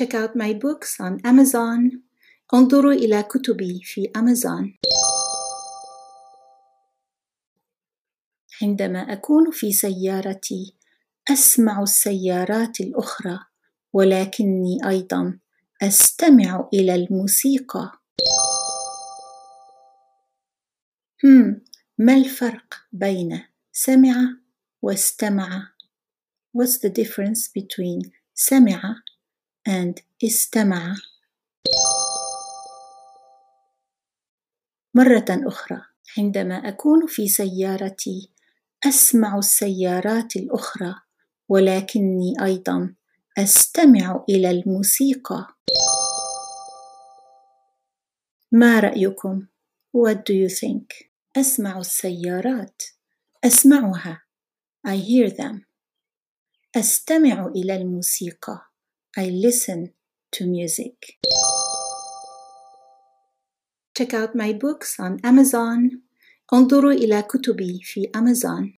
Check out my books on Amazon. انظروا إلى كتبي في أمازون. عندما أكون في سيارتي أسمع السيارات الأخرى ولكني أيضا أستمع إلى الموسيقى. هم ما الفرق بين سمع واستمع What's the difference between سمع and استمع. مرة أخرى عندما أكون في سيارتي أسمع السيارات الأخرى ولكني أيضا أستمع إلى الموسيقى. ما رأيكم؟ What do you think? أسمع السيارات. أسمعها. I hear them. أستمع إلى الموسيقى. I listen to music Check out my books on Amazon انظروا إلى كتبي في أمازون